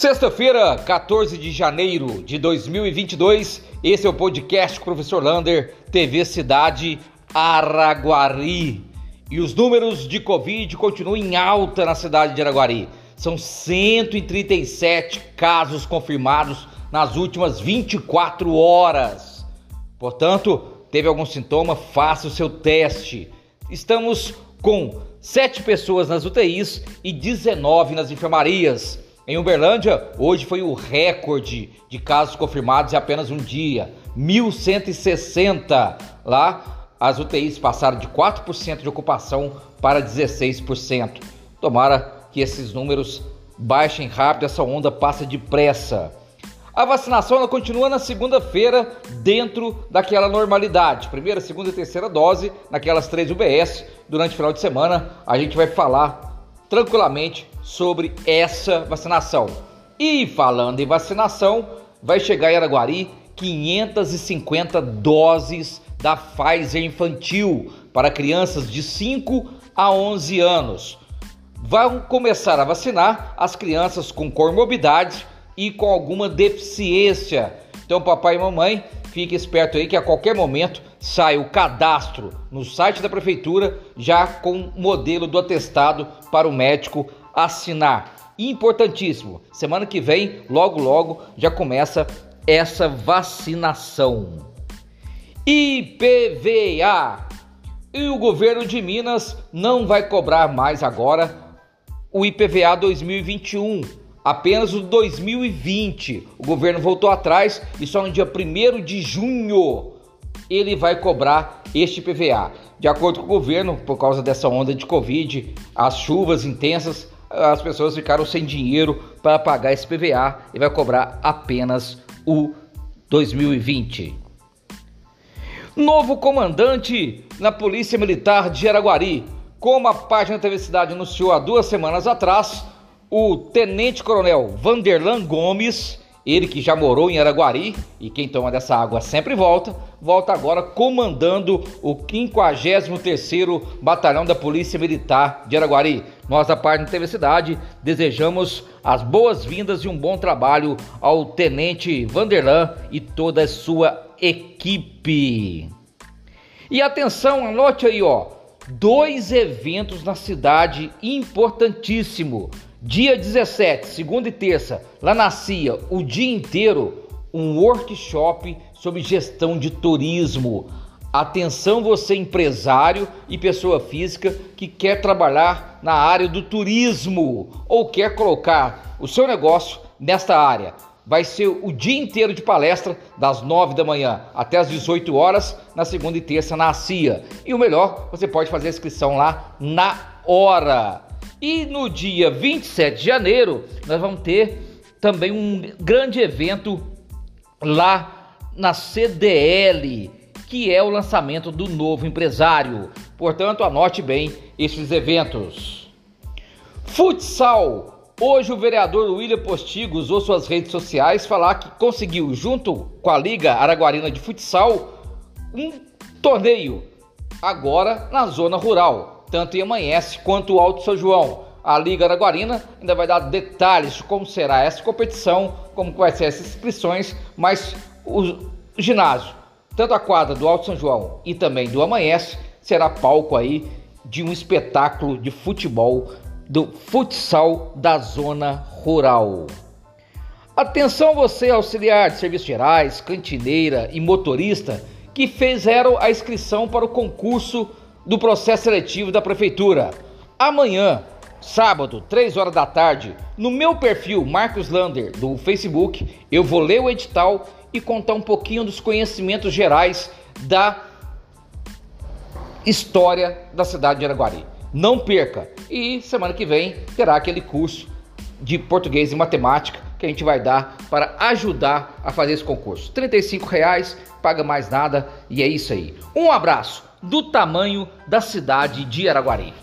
Sexta-feira, 14 de janeiro de 2022, esse é o podcast Professor Lander, TV Cidade Araguari. E os números de Covid continuam em alta na cidade de Araguari. São 137 casos confirmados nas últimas 24 horas. Portanto, teve algum sintoma, faça o seu teste. Estamos com 7 pessoas nas UTIs e 19 nas enfermarias. Em Uberlândia, hoje foi o recorde de casos confirmados em apenas um dia, 1.160. Lá, as UTIs passaram de 4% de ocupação para 16%. Tomara que esses números baixem rápido, essa onda passa depressa. A vacinação ela continua na segunda-feira dentro daquela normalidade. Primeira, segunda e terceira dose naquelas três UBS. Durante o final de semana a gente vai falar tranquilamente sobre essa vacinação. E falando em vacinação, vai chegar em Araguari 550 doses da Pfizer infantil para crianças de 5 a 11 anos. Vão começar a vacinar as crianças com comorbidades e com alguma deficiência. Então, papai e mamãe, fique esperto aí que a qualquer momento sai o cadastro no site da prefeitura já com o modelo do atestado para o médico assinar. Importantíssimo. Semana que vem, logo logo já começa essa vacinação. IPVA. E o governo de Minas não vai cobrar mais agora o IPVA 2021, apenas o 2020. O governo voltou atrás e só no dia 1 de junho ele vai cobrar este IPVA. De acordo com o governo, por causa dessa onda de Covid, as chuvas intensas, as pessoas ficaram sem dinheiro para pagar esse IPVA e vai cobrar apenas o 2020. Novo comandante na Polícia Militar de Araguari. Como a página TV Cidade anunciou há duas semanas atrás, o Tenente Coronel Vanderlan Gomes, ele que já morou em Araguari e quem toma dessa água sempre volta, volta agora comandando o 53º Batalhão da Polícia Militar de Araguari. Nós da página TV Cidade desejamos as boas-vindas e um bom trabalho ao Tenente Vanderlan e toda a sua equipe. E atenção, anote aí, ó, dois eventos na cidade importantíssimo. Dia 17, segunda e terça, lá na CIA, o dia inteiro, um workshop sobre gestão de turismo. Atenção você empresário e pessoa física que quer trabalhar na área do turismo ou quer colocar o seu negócio nesta área vai ser o dia inteiro de palestra, das 9 da manhã até as 18 horas, na segunda e terça na CIA. E o melhor, você pode fazer a inscrição lá na hora. E no dia 27 de janeiro, nós vamos ter também um grande evento lá na CDL, que é o lançamento do novo empresário. Portanto, anote bem esses eventos. Futsal Hoje o vereador William Postigo usou suas redes sociais falar que conseguiu, junto com a Liga Araguarina de Futsal, um torneio agora na zona rural, tanto em Amanhece quanto o Alto São João. A Liga Araguarina ainda vai dar detalhes de como será essa competição, como vai ser essas inscrições, mas o ginásio, tanto a quadra do Alto São João e também do Amanhece, será palco aí de um espetáculo de futebol do futsal da zona rural. Atenção você auxiliar de serviços gerais, cantineira e motorista que fizeram a inscrição para o concurso do processo seletivo da prefeitura. Amanhã, sábado, 3 horas da tarde, no meu perfil Marcos Lander do Facebook, eu vou ler o edital e contar um pouquinho dos conhecimentos gerais da história da cidade de Araguari. Não perca! E semana que vem terá aquele curso de português e matemática que a gente vai dar para ajudar a fazer esse concurso. R$ reais, paga mais nada e é isso aí. Um abraço do tamanho da cidade de Araguari.